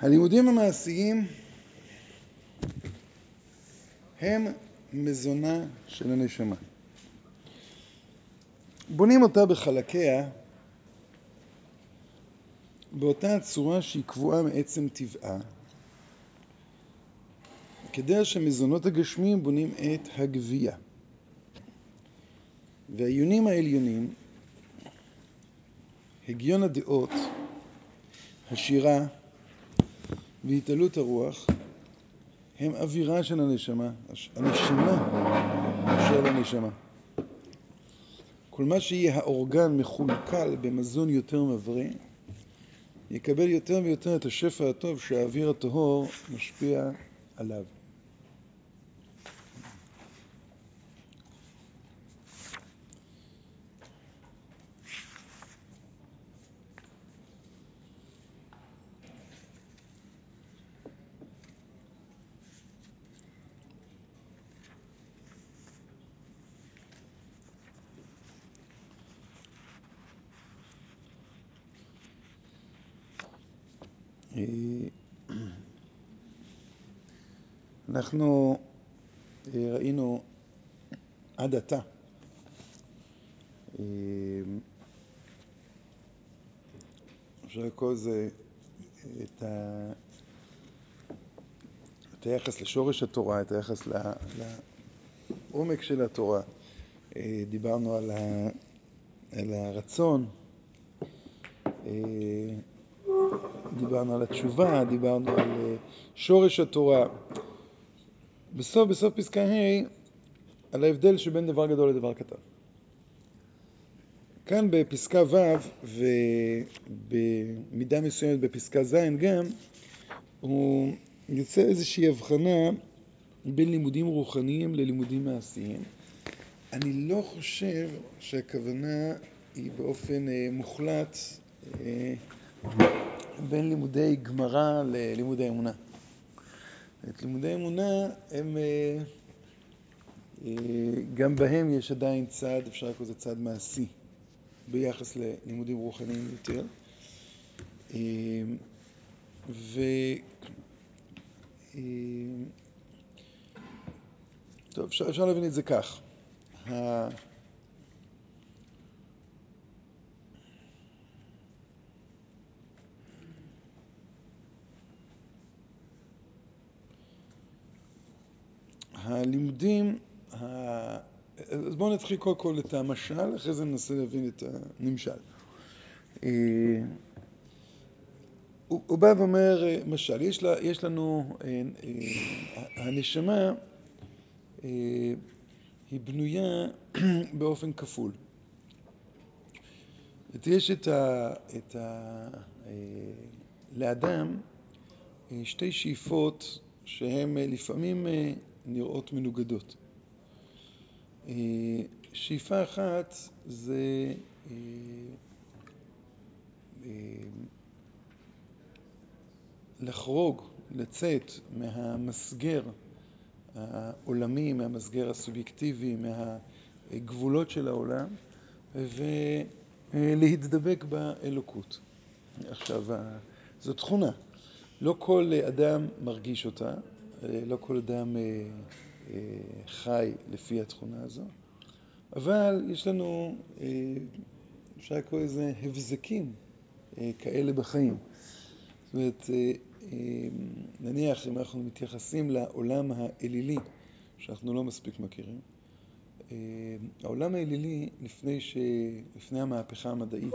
הלימודים המעשיים הם מזונה של הנשמה. בונים אותה בחלקיה באותה צורה שהיא קבועה מעצם טבעה, כדרך שמזונות הגשמים בונים את הגבייה. והעיונים העליונים, הגיון הדעות, השירה והתעלות הרוח, הם אווירה של הנשמה, הנשימה של הנשמה. כל מה שיהיה האורגן מחולקל במזון יותר מבריא, יקבל יותר ויותר את השפע הטוב שהאוויר הטהור משפיע עליו. אנחנו אה, ראינו עד עתה אה, אפשר לקרוא לזה את, ה... את היחס לשורש התורה, את היחס לעומק של התורה. אה, דיברנו על, ה... על הרצון, דיברנו על התשובה, דיברנו על שורש התורה. בסוף, בסוף פסקה ה' על ההבדל שבין דבר גדול לדבר קטן. כאן בפסקה ו' ובמידה מסוימת בפסקה ז' גם, הוא יוצא איזושהי הבחנה בין לימודים רוחניים ללימודים מעשיים. אני לא חושב שהכוונה היא באופן אה, מוחלט אה, בין לימודי גמרא ללימודי אמונה. את לימודי אמונה, הם, אה, אה, גם בהם יש עדיין צד, אפשר לקרוא לזה צד מעשי, ביחס ללימודים רוחניים יותר. אה, ו... טוב, אפשר, אפשר להבין את זה כך. הלימודים, אז בואו נתחיל קודם כל את המשל, אחרי זה ננסה להבין את הנמשל. אה, הוא בא ואומר, משל, יש, לה, יש לנו, אה, אה, הנשמה היא בנויה באופן כפול. יש את ה... את ה לאדם שתי שאיפות שהן לפעמים נראות מנוגדות. אה, שאיפה אחת זה אה, אה, לחרוג, לצאת מהמסגר העולמי, מהמסגר הסובייקטיבי, מהגבולות של העולם, ולהתדבק באלוקות. עכשיו, זו תכונה. לא כל אדם מרגיש אותה, לא כל אדם אה, אה, חי לפי התכונה הזו, אבל יש לנו, אה, אפשר לקרוא לזה הבזקים כאלה בחיים. זאת אומרת, נניח אם אנחנו מתייחסים לעולם האלילי, שאנחנו לא מספיק מכירים, העולם האלילי, לפני, ש... לפני המהפכה המדעית,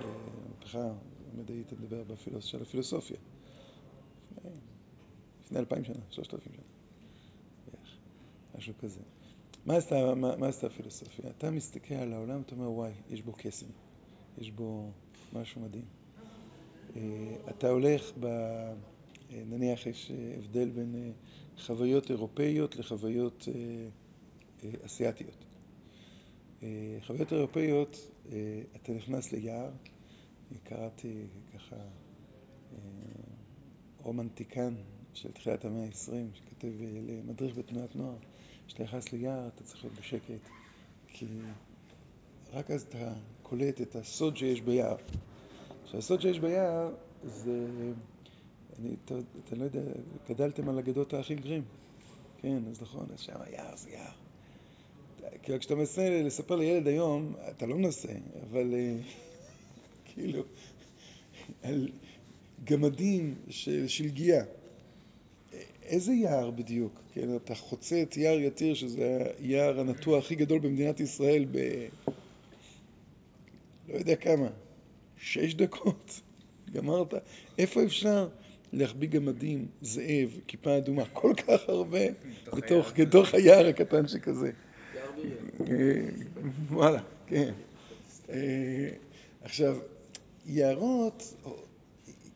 המהפכה המדעית, אני מדבר של הפילוסופיה, לפני אלפיים שנה, שלושת אלפים שנה, בערך, משהו כזה. מה עשתה, מה, מה עשתה הפילוסופיה? אתה מסתכל על העולם, אתה אומר, וואי, יש בו קסם, יש בו משהו מדהים. אה, אתה הולך ב... אה, נניח יש אה, הבדל בין חוויות אירופאיות לחוויות אסיאתיות. חוויות אירופאיות, אתה נכנס ליער, קראתי ככה רומנטיקן של תחילת המאה ה-20, שכתב למדריך בתנועת נוער, כשאתה נכנס ליער אתה צריך להיות בשקט, כי רק אז אתה קולט את הסוד שיש ביער. שהסוד שיש ביער זה אני, אתה, אתה לא יודע, גדלתם על אגדות האחים גרים. כן, אז נכון, אז שם יער זה יער. כאילו, כשאתה מנסה לספר לילד היום, אתה לא מנסה, אבל אה, כאילו, על גמדים של שלגיה. איזה יער בדיוק? כן, אתה חוצה את יער יתיר, שזה היער הנטוע הכי גדול במדינת ישראל ב... לא יודע כמה, שש דקות, גמרת. איפה אפשר להחביא גמדים, זאב, כיפה אדומה, כל כך הרבה בתוך היער הקטן שכזה. אה, וואלה, כן. אה, עכשיו, יערות,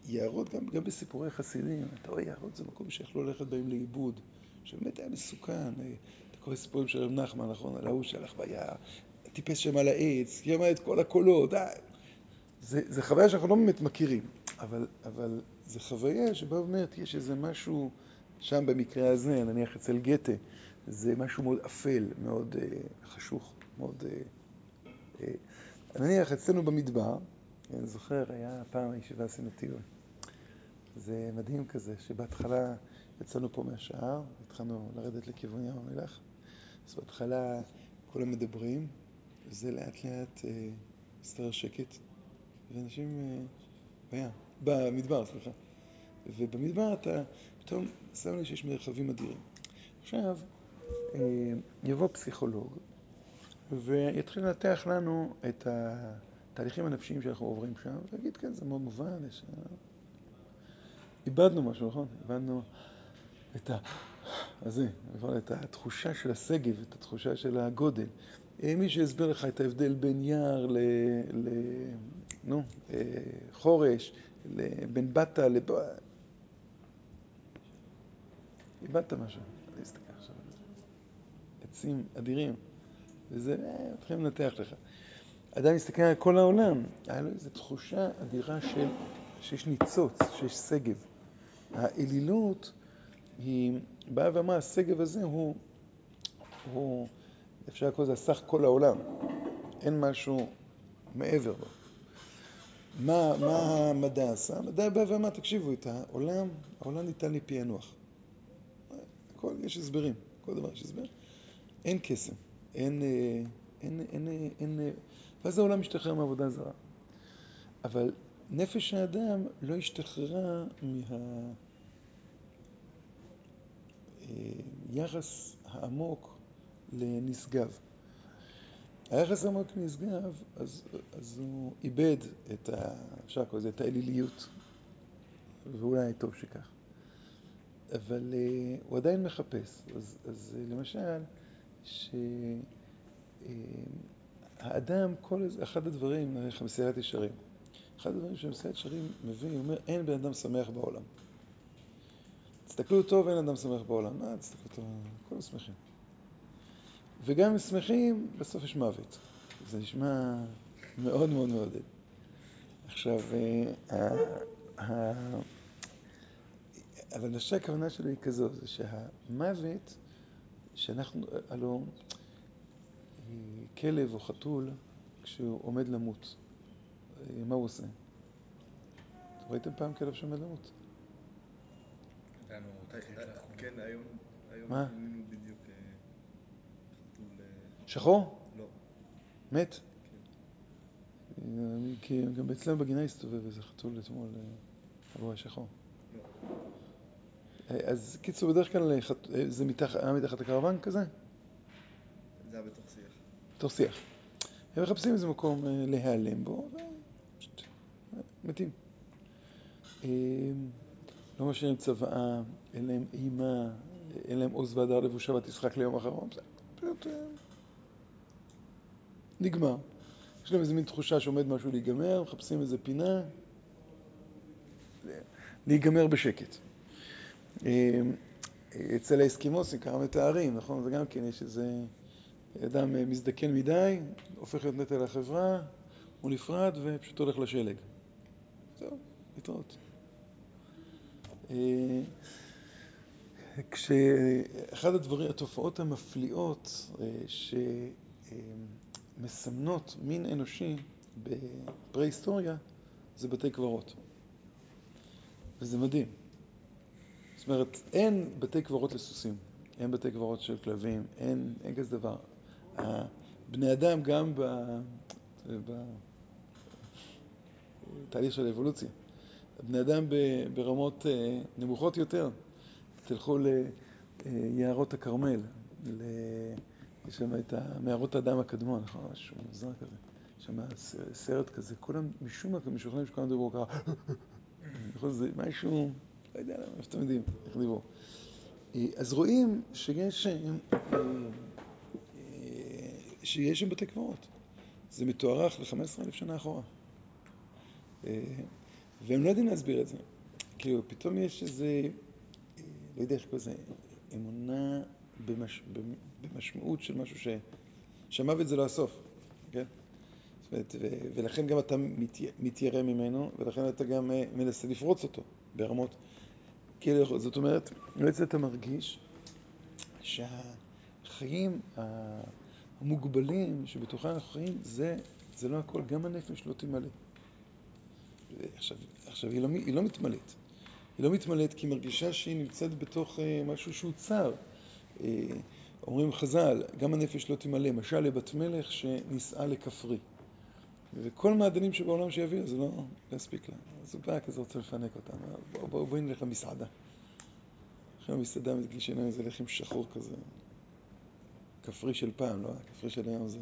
יערות גם, גם בסיפורי חסידים, אתה רואה, יערות זה מקום שיכלו ללכת בהם לאיבוד, שבאמת היה מסוכן. אה, אתה קורא סיפורים של רב נחמן, נכון? על ההוא שהלך ביער, טיפס שם על העץ, שמע את כל הקולות. זה, זה חוויה שאנחנו לא באמת מכירים, אבל, אבל זה חוויה שבאה ואומרת, יש איזה משהו שם במקרה הזה, נניח אצל גתה, זה משהו מאוד אפל, מאוד uh, חשוך, מאוד... Uh, uh, נניח אצלנו במדבר, אני זוכר, היה פעם הישיבה טיול. זה מדהים כזה, שבהתחלה יצאנו פה מהשער, התחלנו לרדת לכיוון ים המלח, אז בהתחלה כולם מדברים, וזה לאט לאט מסתר שקט, ואנשים בים, במדבר, סליחה. ובמדבר אתה פתאום שם לי שיש מרחבים אדירים. עכשיו, יבוא פסיכולוג ויתחיל לנתח לנו את התהליכים הנפשיים שאנחנו עוברים שם, ויגיד, כן, זה מאוד מובן, יש... איבדנו משהו, נכון? איבדנו את ה... הזה, את התחושה של השגב, את התחושה של הגודל. מי שיסביר לך את ההבדל בין יער ל... ל... נו, חורש, בין בטה לב... איבדת משהו. אני אסתכל עכשיו על זה. עצים אדירים. וזה, מתחילים לנתח לך. אדם מסתכל על כל העולם, היה לו איזו תחושה אדירה של, שיש ניצוץ, שיש שגב. האלילות היא באה ואמרה, השגב הזה הוא, הוא, אפשר לקרוא לזה סך כל העולם. אין משהו מעבר לו. מה, מה המדע עשה? המדע בא ואמר, תקשיבו, את העולם, העולם ניתן לפענוח. הכל, יש הסברים, כל דבר יש הסבר. אין קסם, אין, אין, אין, אין, אין, ואז העולם משתחרר מעבודה זרה. אבל נפש האדם לא השתחררה מהיחס העמוק לנשגב. היחס העמוק לנשגב, אז, אז הוא איבד את, ה, אפשר לקרוא לזה, את האליליות, ואולי טוב שכך. אבל uh, הוא עדיין מחפש. אז, אז uh, למשל, שהאדם, uh, כל אחד הדברים, נניח מסילת ישרים, אחד הדברים שמסילת ישרים מביא, הוא אומר, אין בן אדם שמח בעולם. תסתכלו טוב, אין אדם שמח בעולם. מה, תסתכלו טוב, כולם שמחים. וגם אם שמחים, בסוף יש מוות. זה נשמע מאוד מאוד מעודד. עכשיו, אבל אני חושב שהכוונה שלו היא כזו, זה שהמוות, שאנחנו, הלוא כלב או חתול, כשהוא עומד למות, מה הוא עושה? ראיתם פעם כלב שעומד למות? כן, היום מה? גילינו בדיוק חתול... שחור? לא. מת? כי גם אצלנו בגינה הסתובב איזה חתול אתמול, הוא שחור. אז קיצור, בדרך כלל זה היה מתחת הקרוון כזה? זה היה בתוך שיח. בתוך שיח. הם מחפשים איזה מקום להיעלם בו, ופשוט מתים. לא משאירים צוואה, אין להם אימה, אין להם עוז והדר לבושה ותשחק ליום אחרון, פשוט נגמר. יש להם איזה מין תחושה שעומד משהו להיגמר, מחפשים איזה פינה, להיגמר בשקט. אצל האסקימוסים כמה מתארים, נכון? זה גם כן, יש איזה אדם מזדקן מדי, הופך להיות נטל לחברה, הוא נפרד ופשוט הולך לשלג. זהו, להתראות. כשאחד הדברים, התופעות המפליאות שמסמנות מין אנושי בפרה-היסטוריה זה בתי קברות. וזה מדהים. זאת אומרת, אין בתי קברות לסוסים, אין בתי קברות של כלבים, אין, אין כזה דבר. בני אדם גם בתהליך של האבולוציה, בני אדם ברמות אה, נמוכות יותר, תלכו ליערות הכרמל, יש שם את מערות האדם הקדמון, נכון? משהו מוזר כזה. יש שם סרט כזה, כולם משום מה משוכנעים שכולם דיברו ככה, נכון? זה משהו, לא יודע למה, אתם יודעים איך דיברו. אה, אז רואים שיש, אה, שיש שם בתי קברות. זה מתוארך ל-15 אלף שנה אחורה. והם לא יודעים להסביר את זה. כאילו, פתאום יש איזה, לא יודע איך קוראים לזה, אמונה במש... במשמעות של משהו ש... שהמוות זה לא הסוף, כן? אומרת, ו... ולכן גם אתה מת... מתיירא ממנו, ולכן אתה גם אה, מנסה לפרוץ אותו ברמות כאילו, זאת אומרת, בעצם אתה מרגיש שהחיים המוגבלים שבתוכם אנחנו חיים, זה, זה לא הכל, גם הנפש לא תמלא. עכשיו, עכשיו היא, לא, היא לא מתמלאת. היא לא מתמלאת כי היא מרגישה שהיא נמצאת בתוך אה, משהו שהוא צר. אה, אומרים חז"ל, גם הנפש לא תמלא, משל לבת מלך שנישאה לכפרי. וכל מעדנים שבעולם שיביאו, זה לא יספיק לה. אז הוא בא כזה רוצה לפנק אותה. בואו בוא, בוא נלך למסעדה. הולכים למסעדה, מגיש עיניים, איזה לחם שחור כזה. כפרי של פעם, לא? כפרי של היום זה...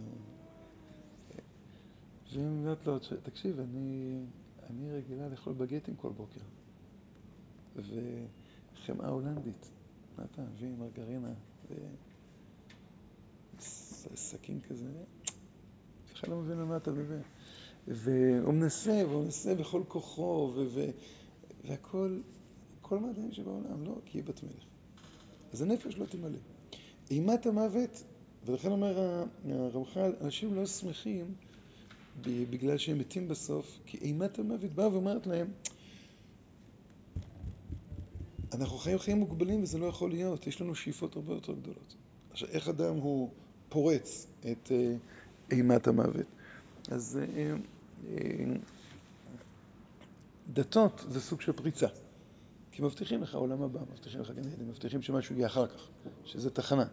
והיא אומרת לו, תקשיב, אני, אני רגילה לאכול בגטים כל בוקר. וחמאה הולנדית. מה אתה מביא? מרגרינה. סכין כזה. בכלל לא מבין על מה אתה מבין. והוא מנסה, והוא מנסה בכל כוחו, והכל, כל מדעים שבעולם, לא, כי היא בת מלך. אז הנפש לא תמלא. אימת המוות, ולכן אומר הרמח"ל, אנשים לא שמחים בגלל שהם מתים בסוף, כי אימת המוות באה ואומרת להם, אנחנו חיים חיים מוגבלים וזה לא יכול להיות, יש לנו שאיפות הרבה יותר גדולות. עכשיו, איך אדם הוא פורץ את אה, אימת המוות? אז אה, אה, דתות זה סוג של פריצה. כי מבטיחים לך עולם הבא, מבטיחים לך גן עדן, מבטיחים שמשהו יהיה אחר כך, שזה תחנה.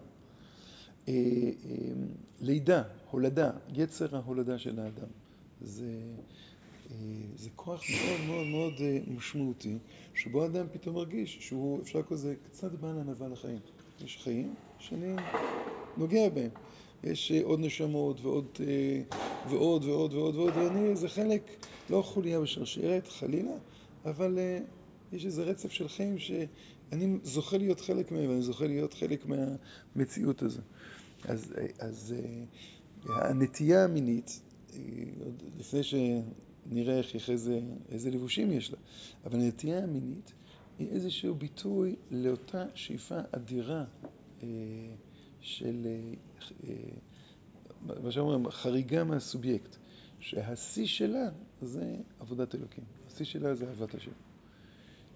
לידה, הולדה, יצר ההולדה של האדם. זה, זה כוח מאוד מאוד מאוד משמעותי, שבו האדם פתאום מרגיש שהוא, אפשר לקרוא לזה, קצת בעל ענווה לחיים. יש חיים שאני נוגע בהם. יש עוד נשמות ועוד ועוד ועוד ועוד ועוד, ואני, זה חלק, לא חוליה בשרשרת, חלילה, אבל יש איזה רצף של חיים שאני זוכה להיות חלק מהם, ואני זוכה להיות חלק מהמציאות הזו. אז, אז הנטייה המינית, עוד לפני שנראה איך, איך איזה, איזה לבושים יש לה, אבל הנטייה המינית היא איזשהו ביטוי לאותה שאיפה אדירה של מה שאומרים, חריגה מהסובייקט, שהשיא שלה זה עבודת אלוקים, השיא שלה זה אהבת השם.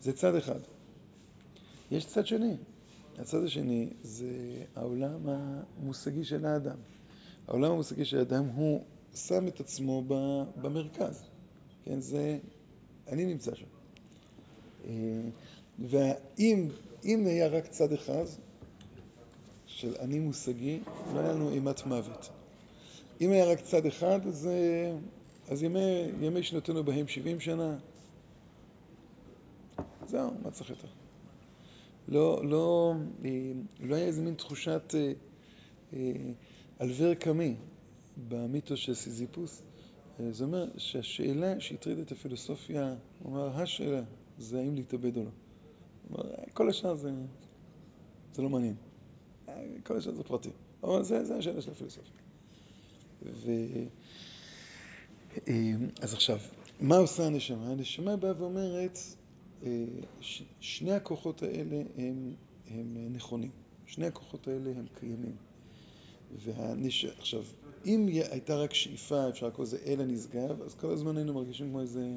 זה צד אחד. יש צד שני. הצד השני זה העולם המושגי של האדם. העולם המושגי של האדם הוא שם את עצמו במרכז. כן, זה... אני נמצא שם. ואם היה רק צד אחד של אני מושגי, לא היה לנו אימת מוות. אם היה רק צד אחד, אז, אז ימי, ימי שנותינו בהם 70 שנה. זהו, מה צריך יותר? לא, לא, לא היה איזה מין תחושת אלבר קאמי במיתוס של סיזיפוס. זה אומר שהשאלה שהטרידה את הפילוסופיה, הוא אומר, השאלה זה האם להתאבד או לא. אומר, כל השאר זה, זה לא מעניין. כל השאר זה פרטי. אבל זה, זה השאלה של הפילוסופיה. ו... אז עכשיו, מה עושה הנשמה? הנשמה באה ואומרת, שני הכוחות האלה הם, הם נכונים. שני הכוחות האלה הם קיימים. והנש... עכשיו, אם הייתה רק שאיפה, אפשר לקרוא לזה אל הנשגב, אז כל הזמן היינו מרגישים כמו איזה,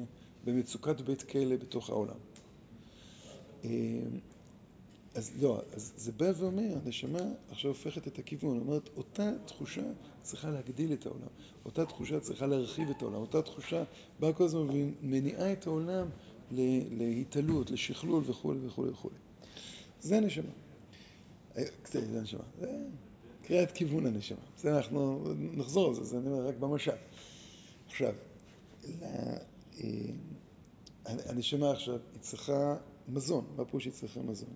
במצוקת בית כלא בתוך העולם. אז לא, אז זה בא ואומר, הנשמה עכשיו הופכת את הכיוון, אומרת, אותה תחושה צריכה להגדיל את העולם, אותה תחושה צריכה להרחיב את העולם, אותה תחושה באה כל הזמן ומניעה את העולם להתעלות, לשכלול וכו' וכו' וכו'. זה הנשמה. אה, זה הנשמה. זה קריאת כיוון הנשמה. זה אנחנו נחזור על זה, זה אני אומר רק במשל. עכשיו, אה, הנשמה עכשיו, היא צריכה מזון. מה פירוש שהיא צריכה מזון?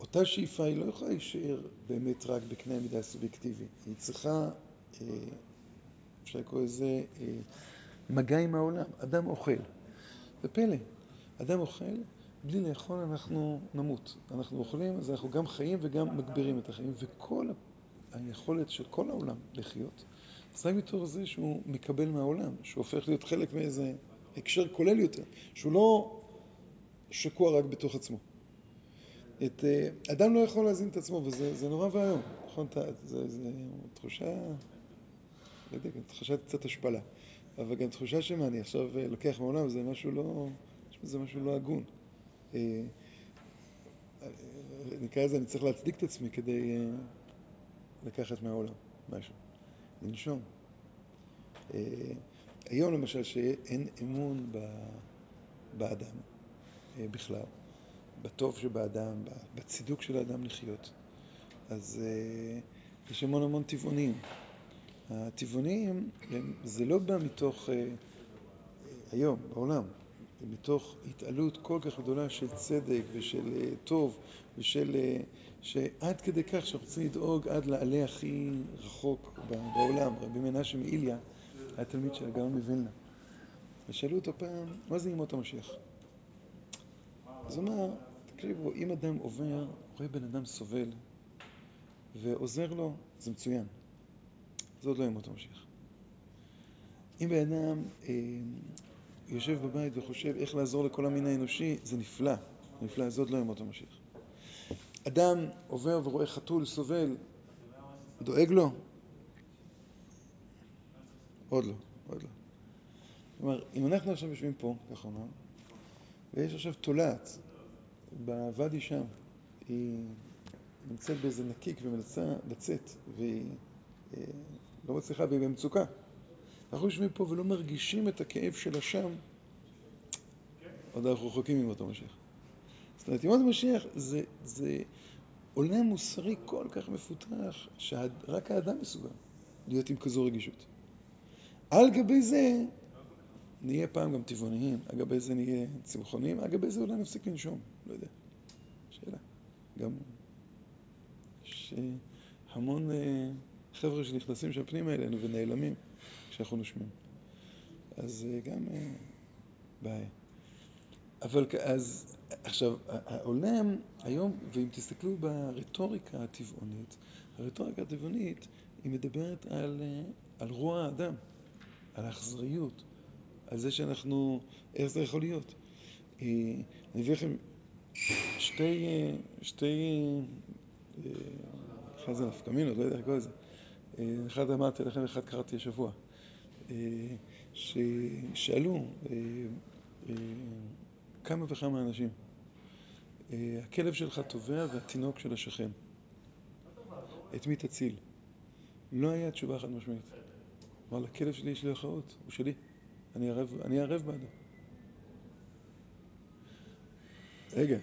אותה שאיפה היא לא יכולה להישאר באמת רק בקנה המידה הסובייקטיבי. היא צריכה, אה, אפשר לקרוא לזה, מגע עם העולם. אדם אוכל. זה פלא. אדם אוכל, בלי לאכול אנחנו נמות. אנחנו אוכלים, אז אנחנו גם חיים וגם מגבירים את החיים. וכל היכולת של כל העולם לחיות, זה רק מתוך זה שהוא מקבל מהעולם, שהוא הופך להיות חלק מאיזה הקשר כולל יותר, שהוא לא שקוע רק בתוך עצמו. את, אה, אדם לא יכול להזין את עצמו, וזה נורא ואיום, נכון? זה תחושה, לא יודע, תחושת קצת השפלה. אבל גם תחושה שמה, אני עכשיו אה, לוקח מהעולם, זה משהו לא, זה משהו לא הגון. אה, נקרא לזה, אני צריך להצדיק את עצמי כדי לקחת מהעולם משהו. לנשום. היום למשל שאין אמון באדם בכלל, בטוב שבאדם, בצידוק של האדם לחיות, אז יש המון המון טבעונים. הטבעונים, זה לא בא מתוך, היום, בעולם, מתוך התעלות כל כך גדולה של צדק ושל טוב ושל... שעד כדי כך שאנחנו רוצים לדאוג עד לעלה הכי רחוק בעולם. רבי מנשה מאיליה היה תלמיד של הגאון מווילנה. ושאלו אותו פעם, מה זה ימות המשיח? אז הוא אמר, תקשיבו, אם אדם עובר, רואה בן אדם סובל ועוזר לו, זה מצוין. זה עוד לא ימות המשיח. אם בן אדם אה, יושב בבית וחושב איך לעזור לכל המין האנושי, זה נפלא. נפלא, זה עוד לא ימות המשיח. אדם עובר ורואה חתול סובל, דואג לו? עוד לא, עוד לא. כלומר, אם אנחנו עכשיו יושבים פה, ככה אומר, ויש עכשיו תולעת בוואדי שם, היא נמצאת באיזה נקיק ומנסה לצאת, והיא אה, לא מצליחה והיא במצוקה. אנחנו יושבים פה ולא מרגישים את הכאב שלה שם, עוד אנחנו רחוקים ממות המשיח. זאת אומרת, ימות המשיח זה, זה עולם מוסרי כל כך מפותח, שרק האדם מסוגל להיות עם כזו רגישות. על גבי זה נהיה פעם גם טבעוניים, על גבי זה נהיה צמחוניים, על גבי זה אולי נפסיק לנשום, לא יודע. שאלה. גם יש המון אה, חבר'ה שנכנסים שם פנימה אלינו ונעלמים כשאנחנו נושמים. אז אה, גם אה, בעיה. אבל אז עכשיו, העולם היום, ואם תסתכלו ברטוריקה הטבעונית, הרטוריקה הטבעונית היא מדברת על, על רוע האדם, על האכזריות, על זה שאנחנו, איך זה יכול להיות. אה, אני אביא לכם שתי, שתי, אה, אחד זה נפקא מינות, לא יודע איך לקרוא לזה. אה, אחד אמרתי לכם, אחד קראתי השבוע, ששאלו כמה וכמה אנשים, הכלב שלך טובע והתינוק של השכן, את מי תציל? לא היה תשובה חד משמעית. אמר, לכלב שלי יש לי אחריות, הוא שלי. אני ערב, בעדו. רגע,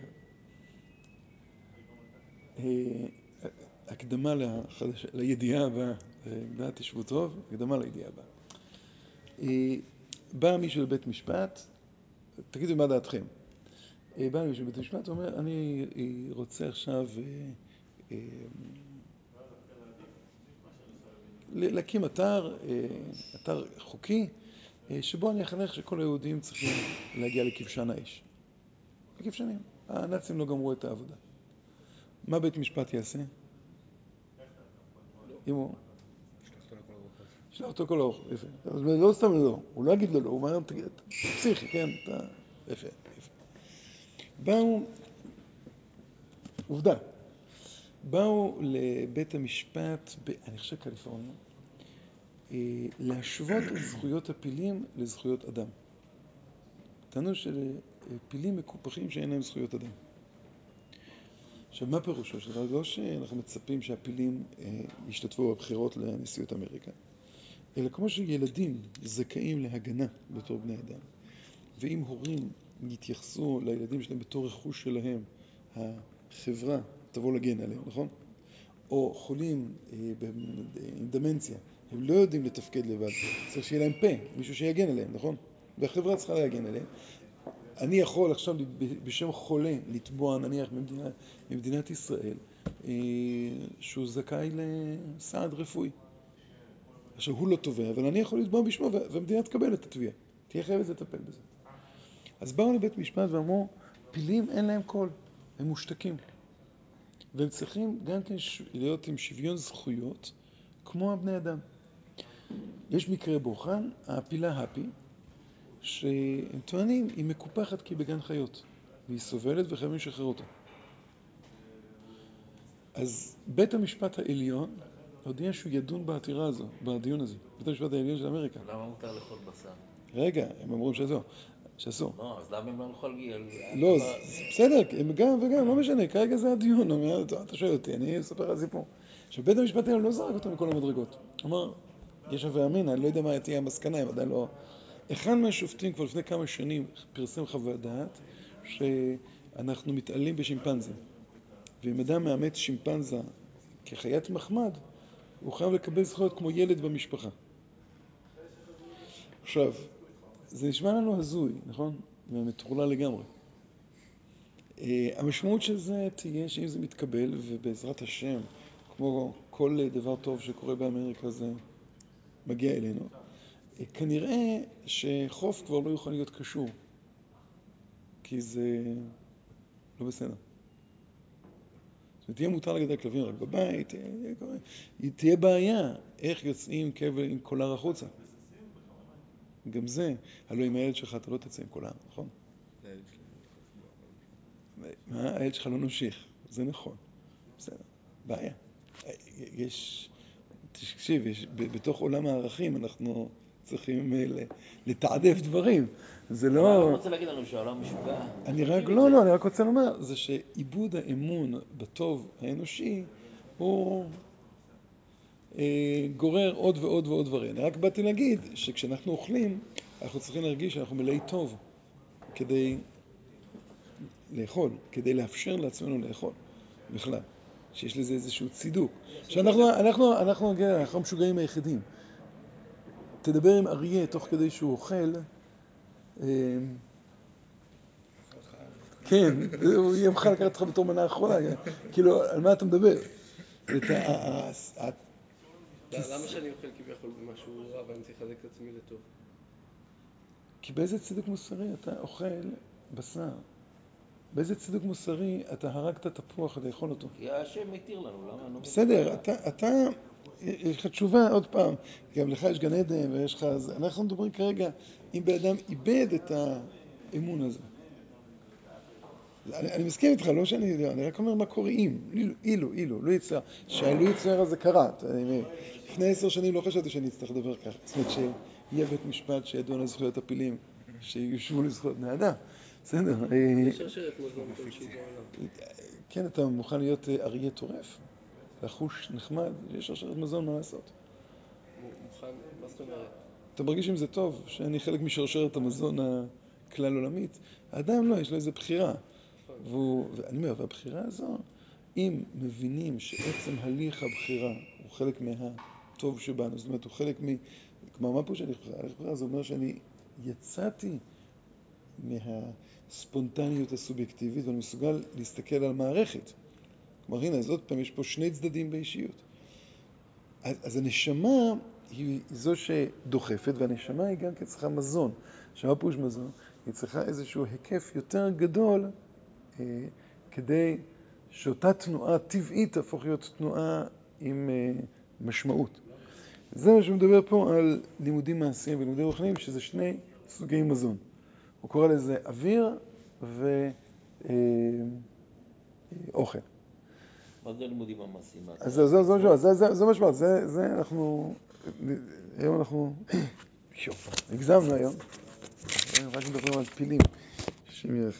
הקדמה. לידיעה הבאה, דעת תשבו טוב, הקדמה לידיעה הבאה. בא מישהו לבית משפט, תגידו מה דעתכם. בא מישהו לבית משפט, הוא אומר, אני רוצה עכשיו להקים אתר, אתר חוקי, שבו אני אחנך שכל היהודים צריכים להגיע לכבשן האש. לכבשנים. הנאצים לא גמרו את העבודה. מה בית משפט יעשה? אם הוא... שלח אותו כל האוכל, יפה. לא סתם לא, הוא לא יגיד לו לא, הוא אומר, תגיד, פסיכי, כן, אתה... יפה, יפה. באו, עובדה, באו לבית המשפט, אני חושב קליפורניה, אה, להשוות את זכויות הפילים לזכויות אדם. טענו שפילים מקופחים שאין להם זכויות אדם. עכשיו, מה פירושו של דבר? לא שאנחנו מצפים שהפילים אה, ישתתפו בבחירות לנשיאות אמריקה, אלא כמו שילדים זכאים להגנה בתור בני אדם, ואם הורים יתייחסו לילדים שלהם בתור רכוש שלהם, חברה תבוא להגן עליהם, נכון? או חולים אה, עם דמנציה, הם לא יודעים לתפקד לבד, צריך שיהיה להם פה, מישהו שיגן עליהם, נכון? והחברה צריכה להגן עליהם. אני יכול עכשיו בשם חולה לתבוע נניח במדינת, במדינת ישראל אה, שהוא זכאי לסעד רפואי. עכשיו הוא לא תובע, אבל אני יכול לתבוע בשמו והמדינה תקבל את התביעה. תהיה חייבת לטפל בזה. אז באו לבית משפט ואמרו, פילים אין להם קול, הם מושתקים. והם צריכים גם כן להיות עם שוויון זכויות כמו הבני אדם. יש מקרה בוחן, הפילה הפי, שהם טוענים, היא מקופחת כי היא בגן חיות, והיא סובלת וחייבים לשחרר אותה. אז בית המשפט העליון הודיע שהוא ידון בעתירה הזו, בדיון הזה, בית המשפט העליון של אמריקה. למה מותר לאכול בשר? רגע, הם אמרו שאסור. שאסור. לא, אז למה הם לא הלכו על... לא, בסדר, הם גם וגם, לא משנה, כרגע זה הדיון, אתה שואל אותי, אני אספר על סיפור. עכשיו, בית המשפט העליון לא זרק אותו מכל המדרגות. אמר, יש הווה אמינא, אני לא יודע מה תהיה המסקנה, הם עדיין לא... אחד מהשופטים כבר לפני כמה שנים פרסם חוות דעת שאנחנו מתעלים בשימפנזים. ואם אדם מאמץ שימפנזה כחיית מחמד, הוא חייב לקבל זכויות כמו ילד במשפחה. עכשיו, זה נשמע לנו הזוי, נכון? ומטורלל לגמרי. אה, המשמעות של זה תהיה שאם זה מתקבל, ובעזרת השם, כמו כל דבר טוב שקורה באמריקה, זה מגיע אלינו, אה, כנראה שחוף כבר לא יוכל להיות קשור, כי זה לא בסדר. זאת אומרת, תהיה מותר לגדל כלבים רק בבית, אה, תהיה בעיה איך יוצאים כבל עם קולר החוצה. גם זה, הלוא עם הילד שלך אתה לא תצא עם קולר, נכון? מה? הילד שלך לא נמשיך, זה נכון. בסדר, בעיה. יש, תקשיב, בתוך עולם הערכים אנחנו צריכים אה, לתעדף דברים. זה לא... אתה רוצה להגיד לנו שהעולם משוגע? אני רק, לא, לא, אני רק רוצה לומר, זה שאיבוד האמון בטוב האנושי הוא אה, גורר עוד ועוד ועוד דברים. אני רק באתי להגיד שכשאנחנו אוכלים, אנחנו צריכים להרגיש שאנחנו מלאי טוב כדי לאכול, כדי לאפשר לעצמנו לאכול בכלל, שיש לזה איזשהו צידוק. שאנחנו אנחנו, אנחנו, אנחנו המשוגעים היחידים. תדבר עם אריה תוך כדי שהוא אוכל, אה, כן, הוא יהיה מוכן לקחת אותך בתור מנה אחרונה, כאילו, על מה אתה מדבר? למה שאני אוכל כביכול במשהו רע ואני צריך לחזק את עצמי לטוב? כי באיזה צדק מוסרי אתה אוכל בשר? באיזה צדק מוסרי אתה הרגת תפוח לאכול אותו? כי השם מתיר לנו, למה? לא בסדר, אתה, יש לך תשובה עוד פעם, גם לך יש גן עדן ויש לך... אנחנו מדברים כרגע אם בן אדם איבד את האמון הזה. אני, אני מסכים איתך, לא שאני יודע, אני רק אומר מה קורה אם, אילו, אילו, לא יצא, שהלא יצא הזה קרה. לפני עשר שנים לא חשבתי שאני אצטרך לדבר ככה. זאת אומרת שיהיה בית משפט שידון על זכויות הפילים, שיושבו לזכויות בני אדם. בסדר. בעולם. כן, אתה מוכן להיות אריה טורף? לחוש נחמד? יש שרשרת מזון, מה לעשות? מוכן, מה זאת אומרת? אתה מרגיש עם זה טוב, שאני חלק משרשרת המזון הכלל עולמית? האדם לא, יש לו איזו בחירה. ואני אומר, והבחירה הזו, אם מבינים שעצם הליך הבחירה הוא חלק מהטוב שבנו, זאת אומרת, הוא חלק מ... כלומר, מה פה שאני בחירה? הליך בחירה זה אומר שאני יצאתי מהספונטניות הסובייקטיבית ואני מסוגל להסתכל על מערכת. כלומר, הנה, אז עוד פעם, יש פה שני צדדים באישיות. אז, אז הנשמה היא זו שדוחפת, והנשמה היא גם כן צריכה מזון. שמה פירוש מזון? היא צריכה איזשהו היקף יותר גדול אה, כדי שאותה תנועה טבעית תהפוך להיות תנועה עם אה, משמעות. זה מה שהוא מדבר פה על לימודים מעשיים ולימודים רוחניים, שזה שני סוגי מזון. הוא קורא לזה אוויר ואוכל. מה זה לימודים המעשיים? אז זה מה שאמרת, זה אנחנו, היום אנחנו, הגזמנו היום, רק מדברים על פילים.